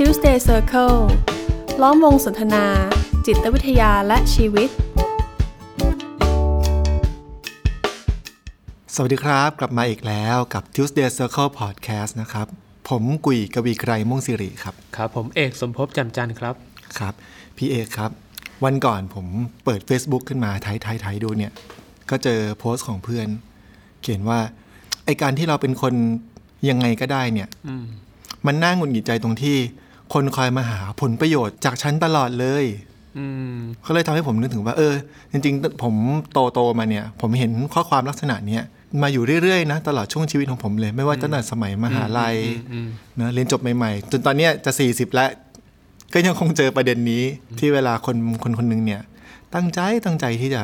Tuesday Circle ล้อมวงสนทนา จิตวิทยาและชีวิต สวัสดีครับ กลับมาอีกแล้วกับ Tuesday Circle Podcast นะครับ ผมกุยกวีไกรม่วงสิริครับ ครับ ผมเอกสมภพจำจันทร์ครับ ครับ พี่เอกครับ วันก่อนผมเปิด Facebook ขึ้นมาไทยไทยไทยดูเนี่ย ก็เจอโพสต์ของเพื่อน เขียนว่าไอการที่เราเป็นคนยังไงก็ได้เนี่ยอืมมันน่าหงุดหงิดใจตรงที่ คนคอยมาหาผลประโยชน์จากฉันตลอดเลยอืมก็เลยทำให้ผมนึกถึงว่า เออ จริง ๆ ผมโตโตๆมาเนี่ย ผมเห็นข้อความลักษณะเนี้ยมาอยู่เรื่อยๆนะตลอดช่วงชีวิตของผมเลย ไม่ว่าตั้งแต่สมัยมหาลัยอืมนะเรียนจบใหม่ๆ จนตอนเนี้ยจะ 40 แล้ว ก็ยังคงเจอประเด็นนี้ที่เวลาคนคนคนหนึ่งเนี่ย ตั้งใจตั้งใจที่จะ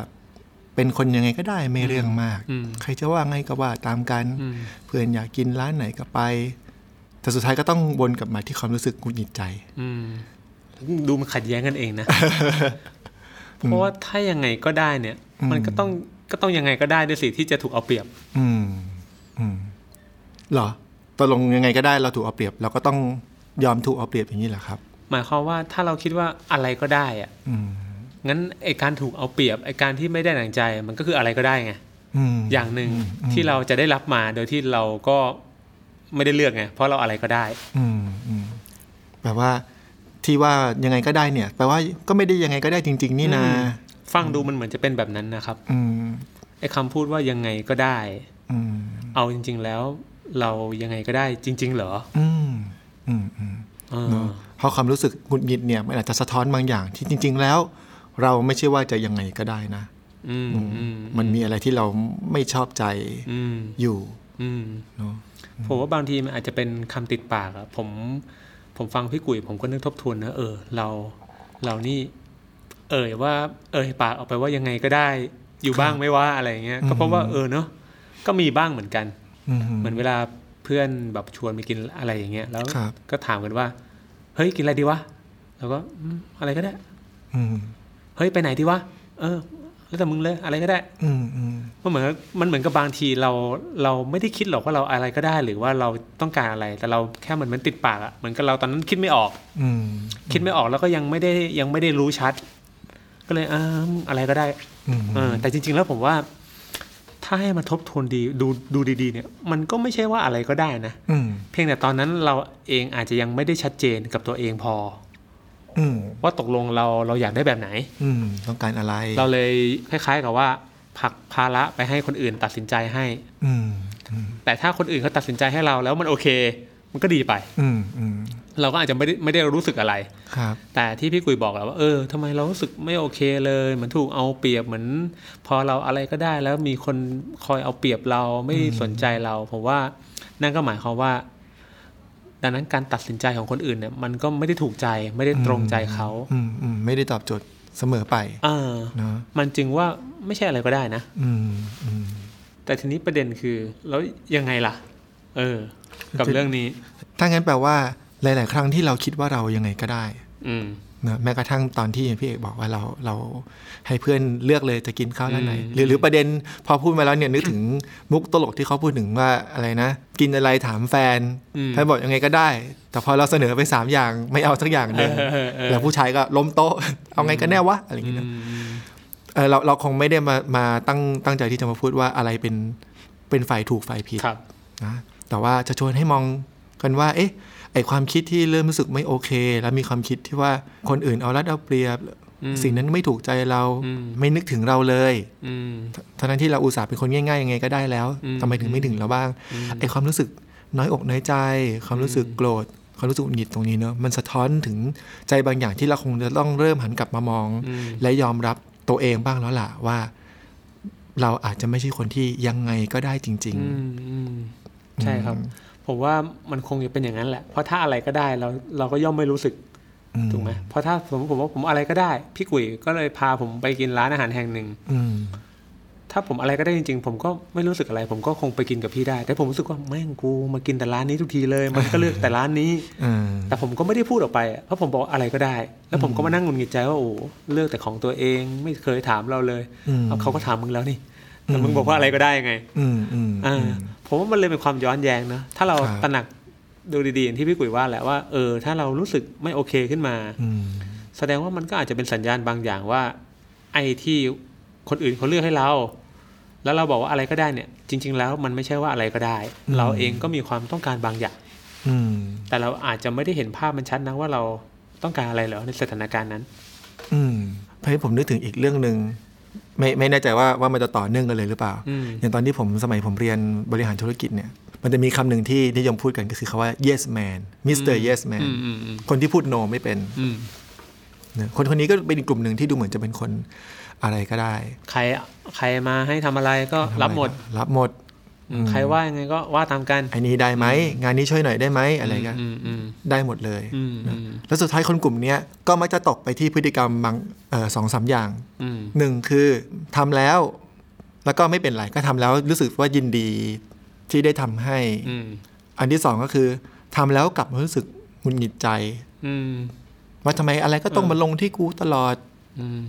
เป็นคนยังไงก็ได้ไม่เรื่องมากอืมใครจะว่าไงก็ว่าตามกันอืมเพื่อนอยากกินร้านไหนก็ไป แต่สุดท้ายก็ต้องวนกลับมาที่ความรู้สึกหงุดหงิดใจ อืมดูมันขัดแย้งกันเองนะ เพราะว่าถ้ายังไงก็ได้เนี่ยอืมมันก็ต้องก็ต้องยังไงก็ได้ด้วยสิที่จะถูกเอาเปรียบ อืม อืมเหรอตกลงยังไงก็ได้เราถูกเอาเปรียบ เราก็ต้องยอมถูกเอาเปรียบอย่างนี้แหละครับ หมายความว่าถ้าเราคิดว่าอะไรก็ได้อะอืมงั้นไอการถูกเอาเปรียบไอการที่ไม่ได้ดั่งใจ มันก็คืออะไรก็ได้ไงอืมอย่างหนึ่งอืมที่เราจะได้รับมาโดยที่เราก็ ไม่ได้เลือกไงเพราะเราอะไรก็ได้ อืมอืมแปลว่าที่ว่ายังไงก็ได้เนี่ยแปลว่าก็ไม่ได้ยังไงก็ได้จริง ๆ นี่นาอืมฟังดูมันเหมือนจะเป็นแบบนั้นนะครับ อืมไอคำพูดว่ายังไงก็ได้ อืมเอาจริง ๆแล้ว เรายังไงก็ได้จริง ๆ เหรอ อืมอืมอืมเออเนอะเพราะความรู้สึกหงุดหงิดเนี่ยมันอาจจะสะท้อนบางอย่าง ที่จริง ๆ แล้ว เราไม่ใช่ว่าจะยังไงก็ได้นะอืมอืมอืมมันมีอะไรที่เราไม่ชอบใจอืมอยู่อืมเนาะ ผมว่าบางทีมันอาจจะเป็นคำติดปากอะผมผมฟังพี่กุ๋ยผมก็นึกทบทวนนะเออ เราเรานี่ เอ่ยว่า เอ่ยปากออกไปว่ายังไงก็ได้ อยู่บ้างไม่ว่าอะไรเงี้ยก็เพราะว่าเออเนาะก็มีบ้างเหมือนกันอืมเหมือนเวลาเพื่อนแบบชวนไปกินอะไรอย่างเงี้ย แล้วครับก็ถามกันว่า เฮ้ยกินอะไรดีวะแล้วก็อืมอะไรก็ได้อืมเฮ้ยไปไหนดีวะเออ แล้วแต่มึงเลยอะไรก็ได้ อืมอืมมันเหมือนมันเหมือนกับบางทีเราเราไม่ได้คิดหรอกว่าเราอะไรก็ได้ หรือว่าเราต้องการอะไร แต่เราแค่เหมือนมันติดปากอะเหมือนกับเราตอนนั้นคิดไม่ออก อืมคิดไม่ออกแล้วก็ยังไม่ได้ยังไม่ได้รู้ชัด ก็เลยอ่าอะไรก็ได้อืมเออแต่จริง ๆ แล้วผมว่า ถ้าให้มาทบทวนดีดูดูดีๆ เนี่ย มันก็ไม่ใช่ว่าอะไรก็ได้นะอืมเพียงแต่ตอนนั้นเราเองอาจจะยังไม่ได้ชัดเจนกับตัวเองพออืม ว่าตกลงเราเราอยากได้แบบไหนอืมต้องการอะไร เราเลยคล้าย ๆ กับว่าผลักภาระไปให้คนอื่นตัดสินใจให้อืมอืมแต่ถ้าคนอื่นเขาตัดสินใจให้เราแล้วมันโอเค มันก็ดีไปอืมอืมเราก็อาจจะไม่ได้ไม่ได้รู้สึกอะไรครับ แต่ที่พี่กุยบอกแล้วว่าเออทำไมเรารู้สึกไม่โอเคเลยเหมือนถูกเอาเปรียบเหมือน พอเราอะไรก็ได้แล้วมีคนคอยเอาเปรียบเราไม่สนใจเราผมว่านั่นก็หมายความว่า ดังนั้นการตัดสินใจของคนอื่นเนี่ยมันก็ไม่ได้ถูกใจไม่ได้ตรงใจเขาอืมอืมไม่ได้ตอบโจทย์เสมอไปเออเนาะมันจึงว่าไม่ใช่อะไรก็ได้นะ อืมอืมแต่ทีนี้ประเด็นคือแล้วยังไงล่ะ เออ กับเรื่องนี้ ถ้างั้นแปลว่า หลาย ๆ ครั้งที่เราคิดว่าเรายังไงก็ได้ อืมเนอะแม้กระทั่งตอนที่พี่เอกบอกว่าเราเราให้เพื่อนเลือกเลยจะกินข้าวร้านไหนอืมหรือหรือประเด็นพอพูดมาแล้วเนี่ยนึกถึงมุกตลกที่เขาพูดถึงว่าอะไรนะ กินอะไรถามแฟนอืมแฟนบอกยังไงก็ได้ แต่พอเราเสนอไปสามอย่างไม่เอาสักอย่างหนึ่งเออเออเออแล้วผู้ชายก็ล้มโต๊ะ เอาไงกันแน่วะอะไรอย่างเงี้ยอืนะมเออเราเราคงไม่ได้มามาตั้งตั้งใจที่จะมาพูดว่าอะไรเป็นเป็นฝ่ายถูกฝ่ายผิดครับนะแต่ว่าจะชวนให้มองกันว่า เอ๊ะ ไอความคิดที่เริ่มรู้สึกไม่โอเค แล้วมีความคิดที่ว่าคนอื่นเอารัดเอาเปรียบอืมสิ่งนั้นไม่ถูกใจเราอืมไม่นึกถึงเราเลยอืมทั้งนั้นที่เราอุตส่าห์เป็นคนง่ายๆยังไงก็ได้แล้วอืมทำไมถึงไม่ถึงเราบ้างอืมไอความรู้สึกน้อยอกน้อยใจ ความรู้สึกโกรธความรู้สึกหงุดหงิดตรงนี้เนอะมันสะท้อนถึงใจบางอย่างที่เราคงจะต้องเริ่มหันกลับมามองอืมและยอมรับตัวเองบ้างแล้วล่ะว่า เราอาจจะไม่ใช่คนที่ยังไงก็ได้จริงอืมอืมใช่ครับ ผมว่ามันคงจะเป็นอย่างนั้นแหละ เพราะถ้าอะไรก็ได้เราเราก็ย่อมไม่รู้สึกอืมถูกไหมเพราะถ้าสมมติผมว่าผมอะไรก็ได้ พี่กุ๋ยก็เลยพาผมไปกินร้านอาหารแห่งหนึ่งอืมถ้าผมอะไรก็ได้จริงๆ ผมก็ไม่รู้สึกอะไร ผมก็คงไปกินกับพี่ได้ แต่ผมรู้สึกว่าแม่งกูมากินแต่ร้านนี้ทุกทีเลย มันก็เลือกแต่ร้านนี้เออแต่ผมก็ไม่ได้พูดออกไปอะเพราะผมบอกอะไรก็ได้ แล้วผมก็มานั่งหงุดหงิดใจว่าโอ้เลือกแต่ของตัวเองไม่เคยถามเราเลยอืมเอาเขาก็ถามมึงแล้วนี่แต่มึงบอกว่าอะไรก็ได้ไงอืมอืมอ่า ผมว่ามันเลยเป็นความย้อนแย้งนะถ้าเราครับตระหนักดูดีๆอย่างที่พี่กุยว่าแหละว่าเออถ้าเรารู้สึกไม่โอเคขึ้นมาอืมแสดงว่ามันก็อาจจะเป็นสัญญาณบางอย่างว่า ไอ้ที่คนอื่นเขาเลือกให้เรา แล้วเราบอกว่าอะไรก็ได้เนี่ย จริง ๆ แล้วมันไม่ใช่ว่าอะไรก็ได้อืมเราเองก็มีความต้องการบางอย่างอืมแต่เราอาจจะไม่ได้เห็นภาพมันชัดนะว่าเราต้องการอะไรเหรอในสถานการณ์นั้น อืมเพราะฉะนั้นผมนึกถึงอีกเรื่องหนึ่ง ไม่ไม่แน่ใจว่าว่ามันจะต่อเนื่องกันเลยหรือเปล่าอืมอย่างตอนที่ผมสมัยผมเรียนบริหารธุรกิจเนี่ย มันจะมีคำหนึ่งที่นิยมพูดกันก็คือคาว่า yes man Mr. yes man อืมอืมอืมคนที่พูด no ไม่เป็นอืมนะคนคนนี้ก็เป็นอีกกลุ่มหนึ่งที่ดูเหมือนจะเป็นคนอะไรก็ได้ ใครใครมาให้ทำอะไรก็รับหมด รับหมดอืม ใครว่ายังไงก็ว่าตามกันไอ้นี้ได้ไหมงานนี้ช่วยหน่อยได้ไหมอะไรเงี้ยอืมอืมได้หมดเลยอืมอืมแล้วสุดท้ายคนกลุ่มเนี้ยก็มักจะตกไปที่พฤติกรรมบางเออสองสามอย่างอืมหนึ่งคือทำแล้ว แล้วก็ไม่เป็นไรก็ทำแล้วรู้สึกว่ายินดีที่ได้ทำให้อืมอันที่สองก็คือทำแล้วกลับมารู้สึกหงุดหงิดใจอืมว่าทำไมอะไรก็ต้องเออมาลงที่กูตลอดอืม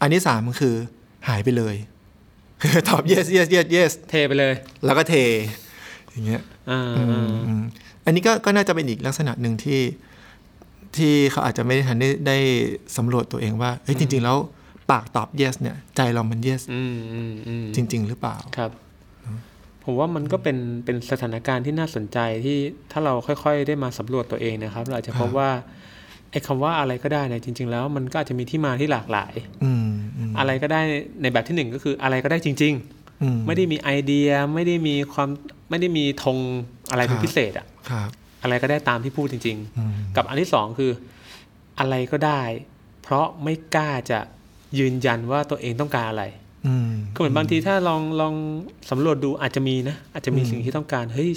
อันที่สามก็คือหายไปเลยคือ ตอบ yes yes yes yes เทไปเลย แล้วก็เท อย่างเงี้ยอ่าอืมอืมอันนี้ก็ก็น่าจะเป็นอีกลักษณะหนึ่งที่ที่เขาอาจจะไม่ได้ทันได้ได้สำรวจตัวเองว่าเฮ้ยจริง ๆ แล้วปากตอบ yes เนี่ย ใจเรามัน yes อืมอืมอืมจริง ๆ หรือเปล่าครับ ผมว่ามันก็เป็นเป็นสถานการณ์ที่น่าสนใจที่ถ้าเราค่อย ๆ ได้มาสำรวจตัวเองนะครับ เราอาจจะพบว่าไอ้คำว่าอะไรก็ได้เนี่ยจริง ๆ แล้วมันก็อาจจะมีที่มาที่หลากหลาย อืม อืมอะไรก็ได้ในแบบที่หนึ่งก็คืออะไรก็ได้จริงอืๆไม่ได้มีไอเดียไม่ได้มีความไม่ได้มีธงอะไรเป็นครับพิเศษอะครับอะไรก็ได้ตามที่พูดจริงๆอืมกับอันที่สองคืออะไรก็ได้ เพราะไม่กล้าจะยืนยันว่าตัวเองต้องการอะไรอืมก็เหมือนบางทีถ้าลองลองสำรวจดูอาจจะมีนะ อาจจะมีอืมสิ่งที่ต้องการเฮ้ย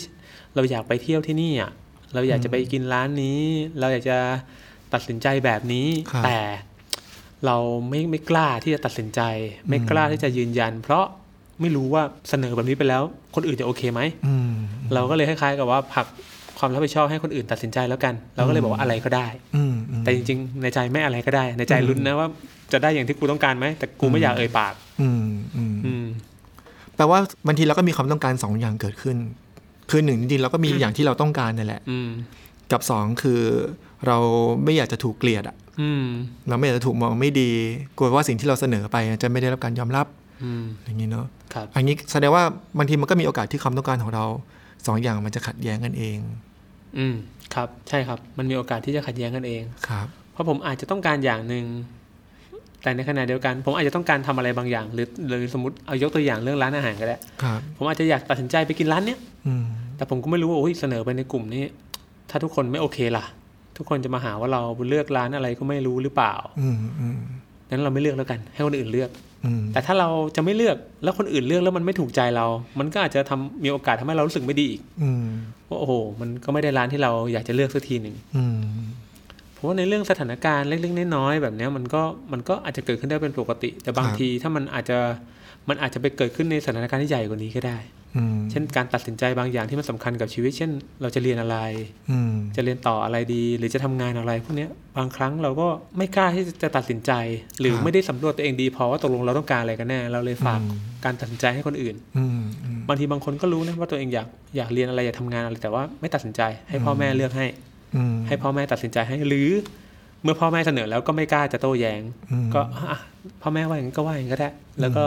เราอยากไปเที่ยวที่นี่อะเราอยากจะไปกินร้านนี้ เราอยากจะตัดสินใจแบบนี้ครับแต่ เราไม่ไม่กล้าที่จะตัดสินใจ ไม่กล้าที่จะยืนยัน เพราะไม่รู้ว่าเสนอแบบนี้ไปแล้ว คนอื่นจะโอเคไหมอืมเราก็เลยคล้ายๆกับว่าผลักความรับผิดชอบให้คนอื่นตัดสินใจแล้วกัน เราก็เลยบอกว่าอะไรก็ได้อืมอืมแต่จริงๆ ในใจไม่อะไรก็ได้ ในใจลุ้นนะว่าจะได้อย่างที่กูต้องการไหมแต่กูไม่อยากเอ่ยปากอืมอืมอืมแปลว่าบางทีเราก็มีความต้องการสองอย่างเกิดขึ้น คือหนึ่งจริงๆเราก็มีอย่างที่เราต้องการนั่นแหละอืมกับสองคือเราไม่อยากจะถูกเกลียดอะอืม เราไม่อยากจะถูกมองไม่ดี กลัวว่าสิ่งที่เราเสนอไปจะไม่ได้รับการยอมรับอืมอย่างนี้เนาะครับอันนี้แสดงว่าบางทีมันก็มีโอกาสที่ความต้องการของเราสองอย่างมันจะขัดแย้งกันเอง อืมครับใช่ครับมันมีโอกาสที่จะขัดแย้งกันเองครับ เพราะผมอาจจะต้องการอย่างหนึ่งแต่ในขณะเดียวกัน ผมอาจจะต้องการทำอะไรบางอย่าง หรือหรือสมมติเอายกตัวอย่างเรื่องร้านอาหารก็ได้ครับผมอาจจะอยากตัดสินใจไปกินร้านเนี้ยอืมแต่ผมก็ไม่รู้ว่าโอ้ยเสนอไปในกลุ่มนี้ ถ้าทุกคนไม่โอเคล่ะ ทุกคนจะมาหาว่าเราเลือกร้านอะไรก็ไม่รู้หรือเปล่าอืมอืมนั้นเราไม่เลือกแล้วกัน ให้คนอื่นเลือกอืมแต่ถ้าเราจะไม่เลือกแล้วคนอื่นเลือกแล้วมันไม่ถูกใจเรา มันก็อาจจะทำมีโอกาสทำให้เรารู้สึกไม่ดีอีกอืมว่าโอ้โห มันก็ไม่ได้ร้านที่เราอยากจะเลือกสักทีหนึ่งอืมเพราะว่าในเรื่องสถานการณ์เล็กๆน้อยๆแบบเนี้ยมันก็มันก็อาจจะเกิดขึ้นได้เป็นปกติ แต่บางทีถ้ามันอาจจะมันอาจจะไปเกิดขึ้นในสถานการณ์ที่ใหญ่กว่านี้ก็ได้อืม เช่นการตัดสินใจบางอย่างที่มันสำคัญกับชีวิต เช่น เราจะเรียนอะไรอืมจะเรียนต่ออะไรดี หรือจะทำงานอะไรพวกเนี้ยบางครั้งเราก็ไม่กล้าที่จะตัดสินใจ หรือไม่ได้สำรวจตัวเองดีพอว่าตกลงเราต้องการอะไรกันแน่ เราเลยฝากการตัดสินใจให้คนอื่นอืมอืมบางทีบางคนก็รู้นะว่าตัวเองอยากอยากเรียนอะไรอยากทำงานอะไรแต่ว่าไม่ตัดสินใจ ให้พ่อแม่เลือกให้อืมให้พ่อแม่ตัดสินใจให้หรือ เมื่อพ่อแม่เสนอแล้วก็ไม่กล้าจะโต้แย้งอืมก็อะพ่อแม่ว่าอย่างนั้นก็ว่าอย่างนั้นก็ได้แล้วก็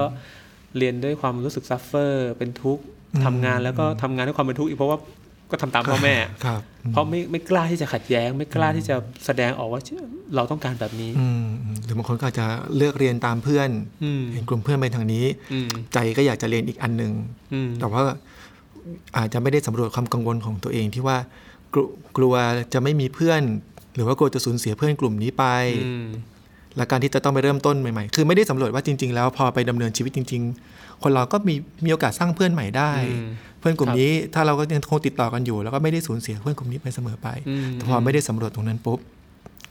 เรียนด้วยความรู้สึกซัฟเฟอร์เป็นทุกข์อืม ทำงานแล้วก็ทำงานด้วยความเป็นทุกข์อีกเพราะว่าก็ทำตามพ่อแม่ครับเพราะไม่ไม่กล้าที่จะขัดแย้ง ไม่กล้าที่จะแสดงออกว่าเราต้องการแบบนี้อืมอืมหรือบางคนก็อาจจะเลือกเรียนตามเพื่อนอืมเห็นกลุ่มเพื่อนไปทางนี้อืมใจก็อยากจะเรียนอีกอันหนึ่งอืมแต่ว่าอาจจะไม่ได้สำรวจความกังวลของตัวเองที่ว่ากลัวกลัวจะไม่มีเพื่อน หรือว่ากลัวจะสูญเสียเพื่อนกลุ่มนี้ไปอืม และการที่จะต้องไปเริ่มต้นใหม่ๆ คือไม่ได้สำรวจว่าจริง ๆ แล้วพอไปดำเนินชีวิตจริง ๆ คนเราก็มีมีโอกาสสร้างเพื่อนใหม่ได้อืมเพื่อนกลุ่มนี้ถ้าเราก็ยังคงติดต่อกันอยู่ แล้วก็ไม่ได้สูญเสียเพื่อนกลุ่มนี้ไปเสมอไปอืมแต่พอไม่ได้สำรวจตรงนั้นปุ๊บ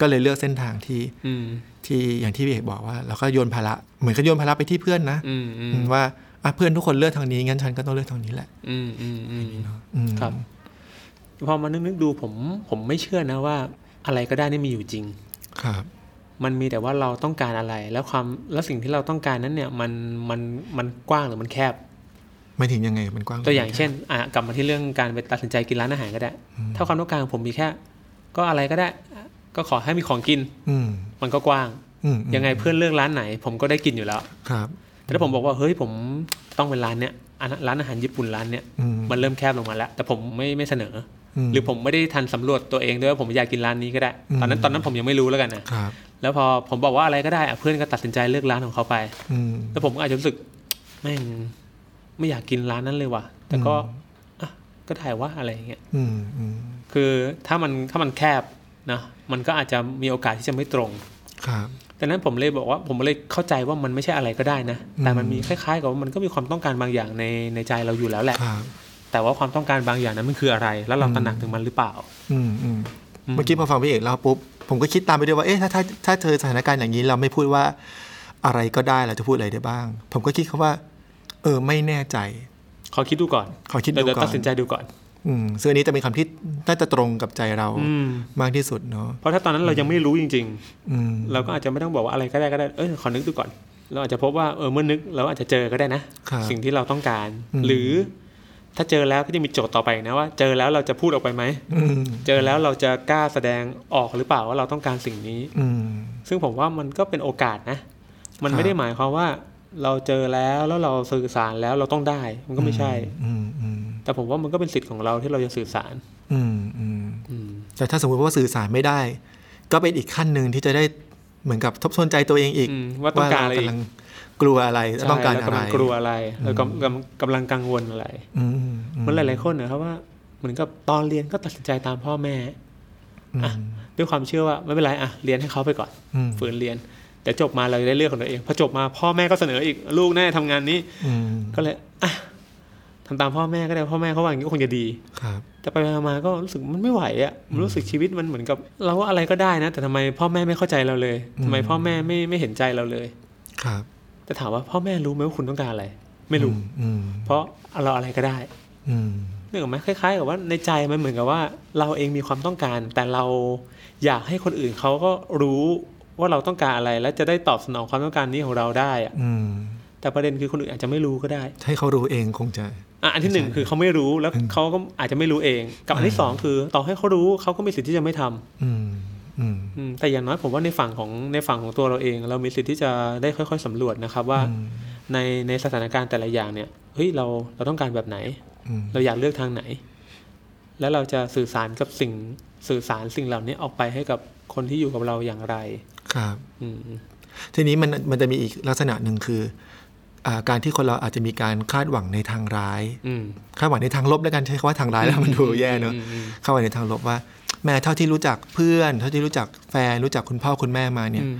ก็เลยเลือกเส้นทางที่อืมที่อย่างที่พี่เอกบอกว่าเราก็โยนภาระเหมือนกับโยนภาระไปที่เพื่อนนะอืมอืมว่าอะเพื่อนทุกคนเลือกทางนี้งั้นฉันก็ต้องเลือกทางนี้แหละ อืมอืมอืมอืมครับพอมานึกนึกๆดูผมผมไม่เชื่อนะว่า อะไรก็ได้นี่มีอยู่จริง ครับ มันมีแต่ว่าเราต้องการอะไร แล้วความแล้วสิ่งที่เราต้องการนั้นเนี่ยมันมันมันกว้างหรือมันแคบไม่ถึงยังไงมันกว้างตัวอย่างเช่นอะกลับมาที่เรื่องการไปตัดสินใจกินร้านอาหารก็ได้ ถ้าความต้องการของผมมีแค่ ก็อะไรก็ได้ ก็ขอให้มีของกิน อืมมันก็กว้างอืมอืมยังไงเพื่อนเลือกร้านไหน ผมก็ได้กินอยู่แล้วครับ แต่ถ้าผมบอกว่าเฮ้ยผมต้องเป็นร้านเนี้ยอันร้านอาหารญี่ปุ่นร้านเนี้ยอืมมันเริ่มแคบลงมาแล้ว แต่ผมไม่ไม่เสนอม หรือผมไม่ได้ทันสำรวจตัวเองด้วยว่าผมอยากกินร้านนี้ก็ได้ ตอนนั้นอืมตอนนั้นผมยังไม่รู้แล้วกันนะครับแล้วพอผมบอกว่าอะไรก็ได้อะเพื่อนก็ตัดสินใจเลือกร้านของเขาไปอืมแล้วผมก็อาจจะรู้สึกแม่งไม่อยากกินร้านนั้นเลยว่ะ แต่ก็อะก็ได้ว่าอะไรอย่างเงี้ยอืมอืมคือถ้ามันถ้ามันแคบนะมันก็อาจจะมีโอกาสที่จะไม่ตรงครับดังนั้นผมเลยบอกว่าผมเลยเข้าใจว่ามันไม่ใช่อะไรก็ได้นะ แต่มันมีคล้ายๆกับว่ามันก็มีความต้องการบางอย่างในในใจเราอยู่แล้วแหละครับ แต่ว่าความต้องการบางอย่างนั้นมันคืออะไร แล้วเราตระหนักถึงมันหรือเปล่าอืมอืมอืมเมื่อกี้พอฟังพี่เอกเล่าปุ๊บผมก็คิดตามไปด้วยว่าเอ๊ะถ้าถ้าถ้าเธอสถานการณ์อย่างนี้เราไม่พูดว่าอะไรก็ได้เราจะพูดอะไรได้บ้าง ผมก็คิดคำว่า เออไม่แน่ใจ ขอคิดดูก่อน ขอคิดดูเดี๋ยวก่อนตัดสินใจดูก่อน อืมซึ่งอันนี้จะเป็นคำที่น่าจะตรงกับใจเราอืมมากที่สุดเนาะเพราะถ้าตอนนั้นเรายังไม่รู้จริงอืมๆเราก็อาจจะไม่ต้องบอกว่าอะไรก็ได้ก็ได้เออขอนึกดูก่อน เราอาจจะพบว่าเออเมื่อนึกเราอาจจะเจอก็ได้นะครับสิ่งที่เราต้องการอืมหรือ ถ้าเจอแล้วก็จะมีโจทย์ต่อไปนะว่า เจอแล้วเราจะพูดออกไปไหมอืมเจอแล้วเราจะกล้าแสดงออกหรือเปล่าว่าเราต้องการสิ่งนี้อืมซึ่งผมว่ามันก็เป็นโอกาสนะ มันครับไม่ได้หมายความว่า เราเจอแล้วแล้วเราสื่อสารแล้วเราต้องได้ มันก็ไม่ใช่อืมอืมแต่ผมว่ามันก็เป็นสิทธิ์ของเราที่เราจะสื่อสารอืมอืมอืมแต่ถ้าสมมติว่าสื่อสารไม่ได้ ก็เป็นอีกขั้นหนึ่งที่จะได้เหมือนกับทบทวนใจตัวเองอีกอืมว่าต้องการอะไร กำอีลักงกลัวอะไรใช่ต้องการแล้วอะไรกำลังกลัวอะไรแล้วกำกำกำลังกังวลอะไรอืมเหมือนหลาย ๆ คนนะครับว่าเหมือนกับตอนเรียนก็ตัดสินใจตามพ่อแม่อืมอะด้วยความเชื่อว่าไม่เป็นไรอะเรียนให้เขาไปก่อนอืมฝืนเรียนแต่จบมาเราจะได้เลือกของตัวเองพอจบมาพ่อแม่ก็เสนออีกลูกแน่ทำงานนี้อืมก็เลยอะทำตามพ่อแม่ก็ได้พ่อแม่เขาว่าอย่างนี้ก็คงจะดีครับแต่ไปๆมาๆก็รู้สึกมันไม่ไหวอะมันรู้สึกชีวิตมันเหมือนกับ เราว่าอะไรก็ได้นะ แต่ทำไมพ่อแม่ไม่เข้าใจเราเลยทำไมพ่อแม่ไม่ไม่เห็นใจเราเลย ครับ แต่ถามว่าพ่อแม่รู้ไหมว่าคุณต้องการอะไร ไม่รู้อืมเพราะเราอะไรก็ได้อืมนึกออกไหมคล้าย ๆ กับว่าในใจมันเหมือนกับว่า เราเองมีความต้องการ แต่เราอยากให้คนอื่นเขาก็รู้ว่าเราต้องการอะไร และจะได้ตอบสนองความต้องการนี้ของเราได้อะอืมแต่ประเด็นคือคนอื่นอาจจะไม่รู้ก็ได้ ให้เขารู้เองคงจะอะอันที่หนึ่งคือเขาไม่รู้แล้วเขาก็อาจจะไม่รู้เอง กับอันที่สองคือต่อให้เขารู้เขาก็มีสิทธิ์ที่จะไม่ทำอืมอืมอืม แต่อย่างน้อยผมว่าในฝั่งของในฝั่งของตัวเราเอง เรามีสิทธิ์ที่จะได้ค่อยๆสำรวจนะครับว่าอืมในในสถานการณ์แต่ละอย่างเนี่ยเฮ้ยเราเราต้องการแบบไหนอืมเราอยากเลือกทางไหน แล้วเราจะสื่อสารกับสิ่งสื่อสารสิ่งเหล่านี้ออกไปให้กับคนที่อยู่กับเราอย่างไร ครับอืมทีนี้มันมันจะมีอีกลักษณะหนึ่งคืออ่าการที่คนเราอาจจะมีการคาดหวังในทางร้ายอืมคาดหวังในทางลบแล้วกันใช้คำว่าทางร้ายแล้วมันดูแย่เนอะอืมอืมคาดหวังในทางลบว่า แม้เท่าที่รู้จักเพื่อน เท่าที่รู้จักแฟนรู้จักคุณพ่อคุณแม่มาเนี่ยอืม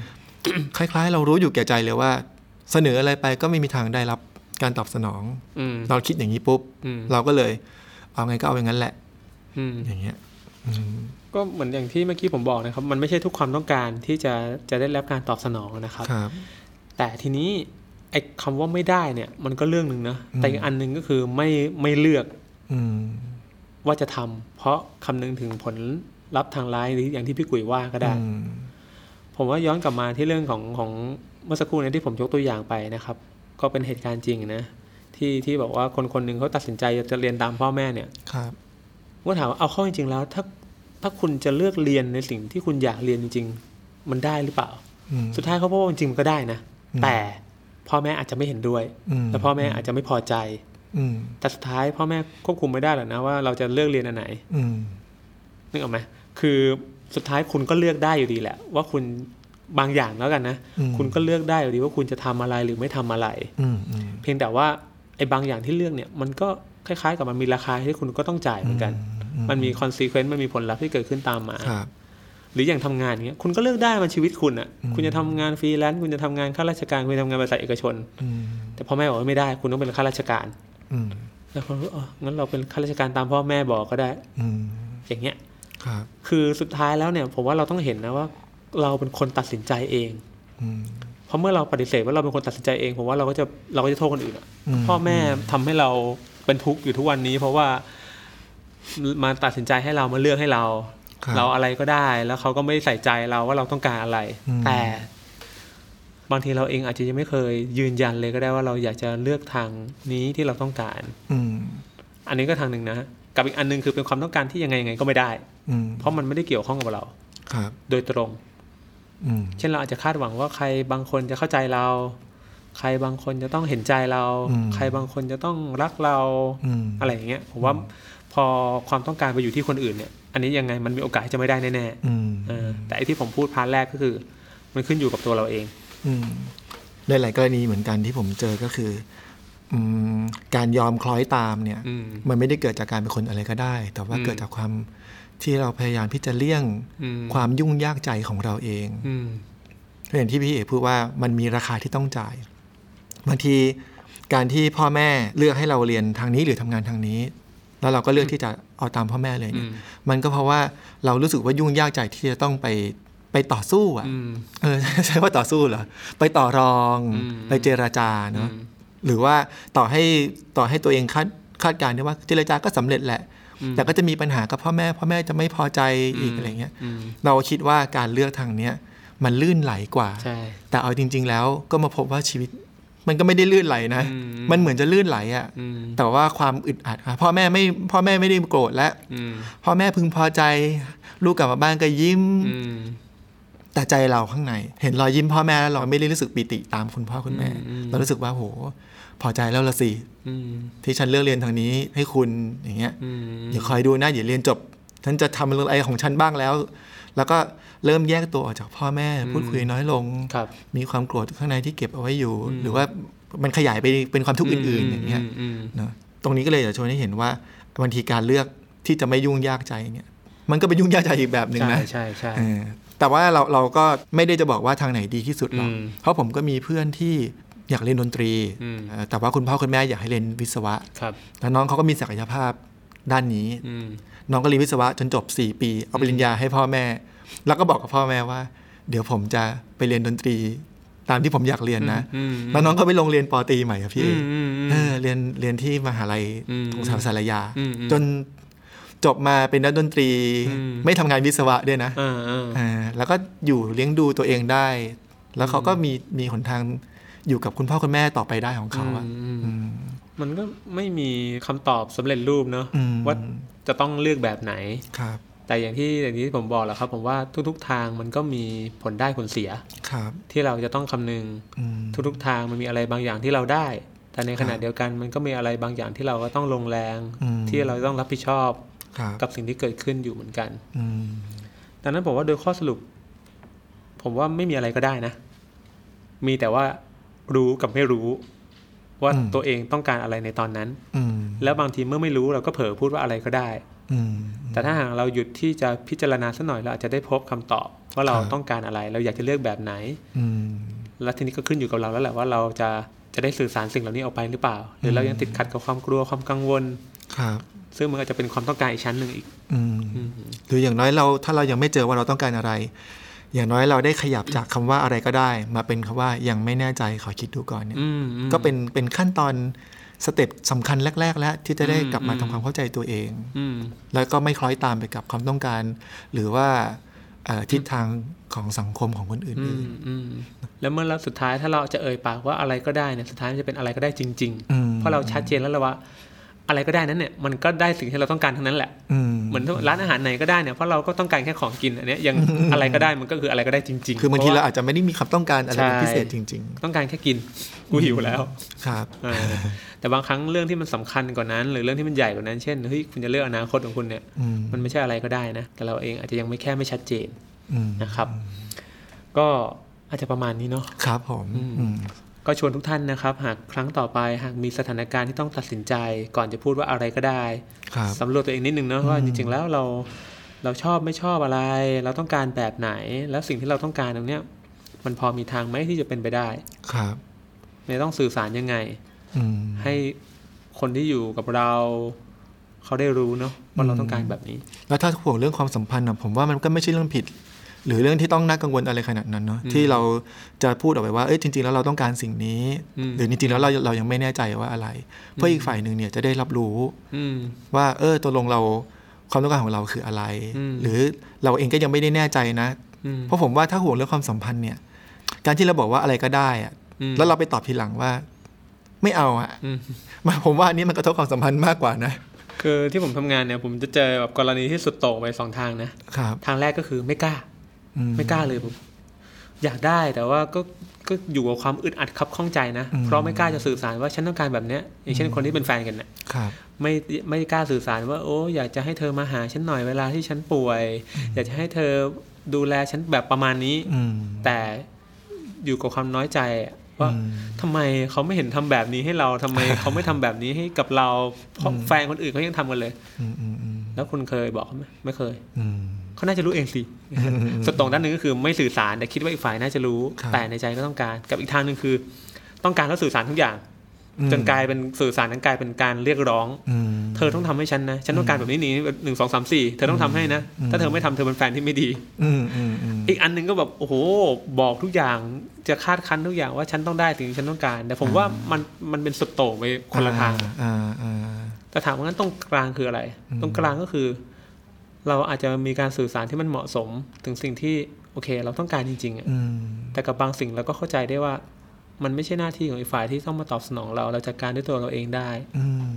คล้าย ๆ เรารู้อยู่แก่ใจเลยว่า เสนออะไรไปก็ไม่มีทางได้รับการตอบสนองอืมเราคิดอย่างนี้ปุ๊บอืมเราก็เลย เอาไงก็เอาอย่างนั้นแหละอืมอย่างเงี้ยอืมก็เหมือนอย่างที่เมื่อกี้ผมบอกนะครับ มันไม่ใช่ทุกความต้องการที่จะจะได้รับการตอบสนองนะครับครับแต่ทีนี้ไอ้คำว่าไม่ได้เนี่ย มันก็เรื่องหนึ่งนะอืมแต่อีกอันหนึ่งก็คือไม่ไม่เลือก อืม ว่าจะทำเพราะคำนึงถึงผลลัพธ์ทางร้ายหรืออย่างที่พี่กุ๋ยว่าก็ได้อืมผมว่าย้อนกลับมาที่เรื่องของของเมื่อสักครู่นี้ที่ผมยกตัวอย่างไปนะครับ ก็เป็นเหตุการณ์จริงนะที่ที่บอกว่าคนคนหนึ่งเขาตัดสินใจจะเรียนตามพ่อแม่เนี่ยครับว่าถามว่าเอาเข้าจริงๆแล้ว ถ้าถ้าคุณจะเลือกเรียนในสิ่งที่คุณอยากเรียนจริง ๆ มันได้หรือเปล่าอืมสุดท้ายเขาบอกว่าจริงๆมันก็ได้นะอืมแต่พ่อแม่อาจจะไม่เห็นด้วยอืมและพ่อแม่อาจจะไม่พอใจอืม แต่สุดท้ายพ่อแม่ควบคุมไม่ได้หรอกนะว่าเราจะเลือกเรียนอันไหนอืมนึกออกไหมคือสุดท้ายคุณก็เลือกได้อยู่ดีแหละ ว่าคุณบางอย่างแล้วกันนะอืมคุณก็เลือกได้อยู่ดีว่าคุณจะทำอะไรหรือไม่ทำอะไรอืมอืมเพียงแต่ว่าไอ้บางอย่างที่เลือกเนี่ย มันก็คล้ายๆ กับมันมีราคาที่คุณก็ต้องจ่ายเหมือนกัน มันมี consequence มันมีผลลัพธ์ที่เกิดขึ้นตามมาครับหรืออย่างทำงานเงี้ยคุณก็เลือกได้มันชีวิตคุณอะอืมคุณจะทำงานฟรีแลนซ์คุณจะทำงานข้าราชการคุณจะทำงานบริษัทเอกชนอืมแต่พ่อแม่บอกว่าไม่ได้ คุณต้องเป็นข้าราชการอืม แล้วคนก็อ๋องั้นเราเป็นข้าราชการตามพ่อแม่บอกก็ได้ อืมอย่างเงี้ยครับคือสุดท้ายแล้วเนี่ย ผมว่าเราต้องเห็นนะว่า เราเป็นคนตัดสินใจเองอืมเพราะเมื่อเราปฏิเสธว่าเราเป็นคนตัดสินใจเองผมว่าเราก็จะเราก็จะโทษคนอื่นอะอืมพ่อแม่ทำให้เราเป็นทุกข์อยู่ทุกวันนี้ เพราะว่ามาตัดสินใจให้เรามาเลือกให้เราครับเราอะไรก็ได้ แล้วเขาก็ไม่ได้ใส่ใจเราว่าเราต้องการอะไรอืมแต่ บางทีเราเองอาจจะยังไม่เคยยืนยันเลยก็ได้ว่าเราอยากจะเลือกทางนี้ที่เราต้องการ อืมอันนี้ก็ทางหนึ่งนะกับอีกอันหนึงคือเป็นความต้องการที่ยังไงยังไงก็ไม่ได้ อืมเพราะมันไม่ได้เกี่ยวข้องกับเรา ครับ โดยตรงอืมเช่นเราอาจจะคาดหวังว่าใครบางคนจะเข้าใจเรา ใครบางคนจะต้องเห็นใจเราอืมใครบางคนจะต้องรักเราอืมอะไรอย่างเงี้ยผมว่าพอความต้องการไปอยู่ที่คนอื่นเนี่ย อันนี้ยังไงมันมีโอกาสที่จะไม่ได้แน่อืมๆเออแต่ไอที่ผมพูดพาร์ทแรกก็คือ มันขึ้นอยู่กับตัวเราเองอืม ในหลายกรณีเหมือนกันที่ผมเจอก็คืออืมการยอมคล้อยตามเนี่ยอืมมันไม่ได้เกิดจากการเป็นคนอะไรก็ได้ แต่ว่าอืมเกิดจากความที่เราพยายามที่จะเลี่ยงอืมความยุ่งยากใจของเราเองอืมอย่างที่พี่เอกพูดว่ามันมีราคาที่ต้องจ่ายบางทีการที่พ่อแม่เลือกให้เราเรียนทางนี้หรือทำงานทางนี้ แล้วเราก็เลือกที่จะเอาตามพ่อแม่เลยเนี่ยอืมมันก็เพราะว่าเรารู้สึกว่ายุ่งยากใจที่จะต้องไป ไปต่อสู้อะอืมเออใช่ว่าต่อสู้เหรอไปต่อรองอืมไปเจราจาเนาะอืมหรือว่าต่อให้ต่อให้ตัวเองคาดคาดการณ์ได้ว่าเจรจาก็สำเร็จแหละอืมแต่ก็จะมีปัญหากับพ่อแม่ พ่อแม่จะไม่พอใจอีกอืมอะไรเงี้ยอืมเราคิดว่าการเลือกทางเนี้ยมันลื่นไหลกว่าใช่แต่เอาจริง ๆ แล้วก็มาพบว่าชีวิต มันก็ไม่ได้ลื่นไหลนะอืมมันเหมือนจะลื่นไหลอะ่ะอืมแต่ว่าความอึดอัดอะพ่อแม่ไม่พ่อแม่ไม่ได้โกรธและอืมพ่อแม่พึงพอใจ ลูกกลับมาบ้านก็ยิ้มอืม แต่ใจเราข้างใน เห็นรอยยิ้มพ่อแม่แล้วเราไม่ได้รู้สึกปิติตามคุณพ่อคุณแม่อืมเรารู้สึกว่าโห พอใจแล้วละสิอืมที่ฉันเลือกเรียนทางนี้ให้คุณอย่างเงี้ยอืมเดี๋ยวคอยดูนะเดี๋ยวเรียนจบฉันจะทำอะไรของฉันบ้างแล้ว แล้วก็เริ่มแยกตัวออกจากพ่อแม่ พูดคุยน้อยลงครับมีความโกรธข้างในที่เก็บเอาไว้อยู่อืมหรือว่ามันขยายไปเป็นความทุกข์อื่น ๆ อย่างเงี้ยอืมเนอะตรงนี้ก็เลยจะชวนให้เห็นว่าบางทีการเลือกที่จะไม่ยุ่งยากใจเนี่ย มันก็เป็นยุ่งยากใจอีกแบบหนึ่งใช่นะใช่ใช่เออ แต่ว่าเราเราก็ไม่ได้จะบอกว่าทางไหนดีที่สุดหรอกอืมเพราะผมก็มีเพื่อนที่อยากเรียนดนตรีอืมเออแต่ว่าคุณพ่อคุณแม่อยากให้เรียนวิศวะครับแล้วน้องเขาก็มีศักยภาพด้านนี้อืมน้องก็เรียนวิศวะจนจบ 4 ปี เอาปริญญาให้พ่อแม่ แล้วก็บอกกับพ่อแม่ว่า เดี๋ยวผมจะไปเรียนดนตรี ตามที่ผมอยากเรียนนะอืมแล้วน้องก็ไปลงเรียนปอตรีใหม่ครับพี่อืมอืมอืมเออเรียนเรียนที่มหาลัยอืมของสารสารยาอืมอืมจน จบมาเป็นนักดนตรีอืมไม่ทำงานวิศวะด้วยนะอ่าอ่าอ่าแล้วก็อยู่เลี้ยงดูตัวเองได้ แล้วเขาก็มีมีหนทางอยู่กับคุณพ่อคุณแม่ต่อไปได้ของเขาอะอืมอืมมันก็ไม่มีคำตอบสำเร็จรูปเนาะอืมว่าจะต้องเลือกแบบไหนครับ แต่อย่างที่อย่างที่ผมบอกแหล้วครับ ผมว่าทุก ๆ ทางมันก็มีผลได้ผลเสียครับ ที่เราจะต้องคำนึงอืมทุกๆทางมันมีอะไรบางอย่างที่เราได้ แต่ในขณะครับเดียวกันมันก็มีอะไรบางอย่างที่เราก็ต้องลงแรงอืมที่เราต้องรับผิดชอบครับ กับสิ่งที่เกิดขึ้นอยู่เหมือนกันอืมดังนั้นผมว่าโดยข้อสรุป ผมว่าไม่มีอะไรก็ได้นะ มีแต่ว่ารู้กับไม่รู้ ว่าตัวเองต้องการอะไรในตอนนั้นอืมแล้วบางทีเมื่อไม่รู้เราก็เผลอพูดว่าอะไรก็ได้อืมแต่ถ้าหากเราหยุดที่จะพิจารณาสักหน่อยเราอาจจะได้พบคำตอบ ว่าเราครับต้องการอะไร เราอยากจะเลือกแบบไหนอืมแล้วทีนี้ก็ขึ้นอยู่กับเราแล้วแหละว่าเราจะจะได้สื่อสารสิ่งเหล่านี้ออกไปหรือเปล่า หรือเรายังติดขัดกับความกลัวความกังวลครับ ซึ่งมันก็จะเป็นความต้องการอีกชั้นหนึ่งอีกอืมอืมหรืออย่างน้อยเราถ้าเรายังไม่เจอว่าเราต้องการอะไร อย่างน้อยเราได้ขยับจากคำว่าอะไรก็ได้ มาเป็นคำว่ายังไม่แน่ใจขอคิดดูก่อนเนี่ยอืมอืมก็เป็นเป็นขั้นตอนสเต็ปสำคัญแรก ๆ แล้วที่จะได้อืมกลับมาอืมทำความเข้าใจตัวเองอืมแล้วก็ไม่คล้อยตามไปกับความต้องการ หรือว่าเอ่อทิศทางของสังคมของคนอื่อืนมอืมแล้วเมื่อแล้วสุดท้ายถ้าเราจะเอ่ยปากว่าอะไรก็ได้เนี่ยสุดท้ายมันจะเป็นอะไรก็ได้จริงๆอืมๆเพราะเราชัดเจนแล้วแหละว่า อะไรก็ได้นั้นเนี่ยมันก็ได้สิ่งที่เราต้องการทั้งนั้นแหละอืมเหมือนร้านอาหารไหนก็ได้เนี่ยเพราะเราก็ต้องการแค่ของกินอันเนี้ยยังอะไรก็ได้มันก็คืออะไรก็ได้จริง ๆ คือบางทีพะเราว่อาจจะไม่ได้มีความต้องการอะไรเป็นใช่พิเศษจริงต้องการแค่กินกูหิวแล้วๆครับเออแต่บางครั้งเรื่องที่มันสำคัญกว่านั้น หรือเรื่องที่มันใหญ่กว่านั้นเช่นเฮ้ยคุณจะเลือกอนาคตของคุณเนี่ยอืมมันไม่ใช่อะไรก็ได้นะแต่เราเองอาจจะยังไม่แค่ไม่ชัดเจนอืมนะครับ ก็อาจจะประมาณนี้เนาะครับผมอืมอืม ก็ชวนทุกท่านนะครับ หากครั้งต่อไปหากมีสถานการณ์ที่ต้องตัดสินใจ ก่อนจะพูดว่าอะไรก็ได้ครับสำรวจตัวเองนิดนึงเนอะว่าจริงๆแล้วเราเราชอบไม่ชอบอะไร เราต้องการแบบไหน แล้วสิ่งที่เราต้องการตรงเนี้ย มันพอมีทางไหมที่จะเป็นไปได้ ครับไม่ต้องสื่อสารยังไงอืมให้คนที่อยู่กับเรา เขาได้รู้เนาะว่าเราต้องการแบบนี้ แล้วถ้าห่วงเรื่องความสัมพันธ์อะผมว่ามันก็ไม่ใช่เรื่องผิด หรือเรื่องที่ต้องน่ากังวลอะไรขนาดนั้นเนาะอืมที่เราจะพูดออกไปว่าเอ้ยจริง ๆ แล้วเราต้องการสิ่งนี้อืมหรือจริงๆแล้วเราเรายังไม่แน่ใจว่าอะไร เพื่ออีกฝ่ายหนึ่งเนี่ยจะได้รับรู้อืมว่า เออตกลงเราความต้องการของเราคืออะไรอืมหรือเราเองก็ยังไม่ได้แน่ใจนะอืมเพราะผมว่าถ้าห่วงเรื่องความสัมพันธ์เนี่ย การที่เราบอกว่าอะไรก็ได้อะอืมแล้วเราไปตอบทีหลังว่า ไม่เอาอะอืมมาผมว่าอันนี้มันกระทบความสัมพันธ์มากกว่านะคือที่ผมทำงานเนี่ยผมจะเจอแบบกรณีที่สุดโต่งไปสองทางนะครับทางแรกก็คือไม่กล้าอื ไม่กล้าเลยผมอยากได้แต่ว่าก็ก็อยู่กับความอึดอัดคับข้องใจนะอืมเพราะไม่กล้าจะสื่อสารว่าฉันต้องการแบบเนี้ยอย่างเช่นคนที่เป็นแฟนกันเนี่ยครับไม่ไม่กล้าสื่อสารว่าโอ้อยากจะให้เธอมาหาฉันหน่อยเวลาที่ฉันป่วย อยากจะให้เธอดูแลฉันแบบประมาณนี้อืมแต่อยู่กับความน้อยใจอะว่าอืมทำไมเขาไม่เห็นทำแบบนี้ให้เราทำไมเขาไม่ทำแบบนี้ให้กับเราเพราะแฟนคนอื่นเขายังทำกันเลยอืมอืมอืมแล้วคุณเคยบอกเขาไหมไม่เคย อืม เขาน่าจะรู้เองสิอืมสตรงด้านหนึ่งก็คือไม่สื่อสารแต่คิดว่าอีกฝ่ายน่าจะรู้ครับแต่ในใจก็ต้องการ กับอีกทางหนึ่งคือ ต้องการแล้วสื่อสารทุกอย่างอืมจนกลายเป็นสื่อสารนั้นกลายเป็นการเรียกร้องอืมเธอต้องทำให้ฉันนะ ฉันต้องการแบบนี้นี้หนึ่งสองสามสี่เธอต้องทำให้นะอืมถ้าเธอไม่ทำเธอเป็นแฟนที่ไม่ดีอืมอืมอืมอีกอันหนึ่งก็แบบโอ้โหบอกทุกอย่างจะคาดคั้นทุกอย่างว่าฉันต้องได้ถึงฉันต้องการ แต่ผมว่ามันมันเป็นสุดโต่งไปคนละทางอ่าอ่าแต่ถามว่างั้นตรงกลางคืออะไรอืมตรงกลางก็คือ เราอาจจะมีการสื่อสารที่มันเหมาะสมถึงสิ่งที่โอเค เราต้องการจริงๆอะอืมแต่กับบางสิ่งเราก็เข้าใจได้ว่า มันไม่ใช่หน้าที่ของอีกฝ่ายที่ต้องมาตอบสนองเรา เราจัดการด้วยตัวเราเองได้ อืม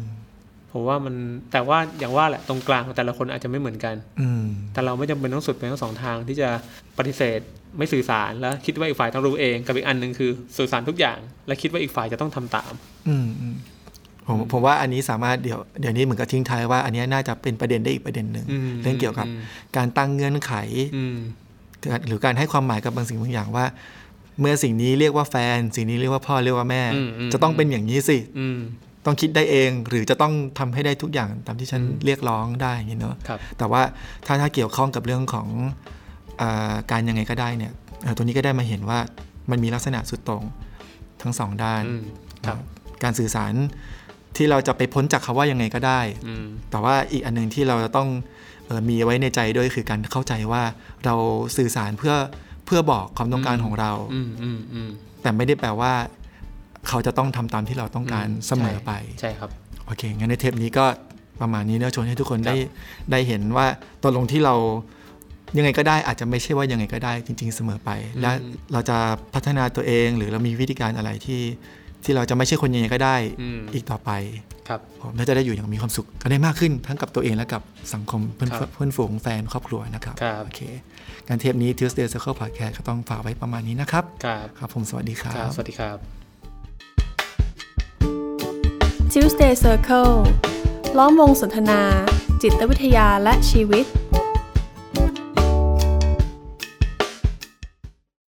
ผมว่ามันแต่ว่าอย่างว่าแหละตรงกลางของแต่ละคนอาจจะไม่เหมือนกัน อืมแต่เราไม่จำเป็นต้องสุดไปทั้งสองทางที่จะปฏิเสธไม่สื่อสารแล้วคิดว่าอีกฝ่ายต้องรู้เองกับอีกอันหนึ่งคือ สื่อสารทุกอย่าง และคิดว่าอีกฝ่ายจะต้องทำตาม อืมอืม ผมผมว่าอันนี้สามารถเดี๋ยวเดี๋ยวนี้เหมือนกับทิ้งท้ายว่าอันนี้น่าจะเป็นประเด็นได้อีกประเด็นหนึ่งอืมเรื่องเกี่ยวกับอืมการตั้งเงื่อนไขอืมหรือการให้ความหมายกับบางสิ่งบางอย่างว่า เมื่อสิ่งนี้เรียกว่าแฟน สิ่งนี้เรียกว่าพ่อเรียกว่าแม่อืมอืมจะต้องเป็นอย่างนี้สิอืมต้องคิดได้เองหรือจะต้องทำให้ได้ทุกอย่างตามที่ฉันอืมเรียกร้องได้อย่างนี้เนาะครับแต่ว่าถ้าถ้าเกี่ยวข้องกับเรื่องของอาการยังไงก็ได้เนี่ยเอ่อตัวนี้ก็ได้มาเห็นว่ามันมีลักษณะสุดตรงทั้งสองด้านอืมครับการสื่อสาร ที่เราจะไปพ้นจากคาว่ายังไงก็ได้อืมแต่ว่าอีกอันหนึงที่เราจะต้องเออมีไว้ในใจด้วยคือการเข้าใจว่าเราสื่อสารเพื่อเพื่อบอกความต้องการของเราอืมอืมอืมแต่ไม่ได้แปลว่า เขาจะต้องทำตามที่เราต้องการเสมอไป ใช่ครับ โอเค งั้นในเทปนี้ก็ประมาณนี้เนอะชวนให้ทุกคนครับได้ได้เห็นว่าตกลงที่เรายังไงก็ได้อาจจะไม่ใช่ว่ายังไงก็ได้จริง ๆ เสมอไป และเราจะพัฒนาตัวเองหรือเรามีวิธีการอะไรที่ ที่เราจะไม่ใช่คนยังไงก็ได้อืมอีกต่อไปครับผมน่าจะได้อยู่อย่างมีความสุขกันได้มากขึ้นทั้งกับตัวเองและกับสังคมเพื่อนครับเพื่อนฝูงแฟนครอบครัวนะครับครับโอเคการเทปนี้ Tuesday Circle Podcast ก็ต้องฝากไว้ประมาณนี้นะครับครับครับผมสวัสดีครัครับบสวัสดีครับ Tuesday Circle ล้อมวงสนทนา จิตวิทยาและชีวิต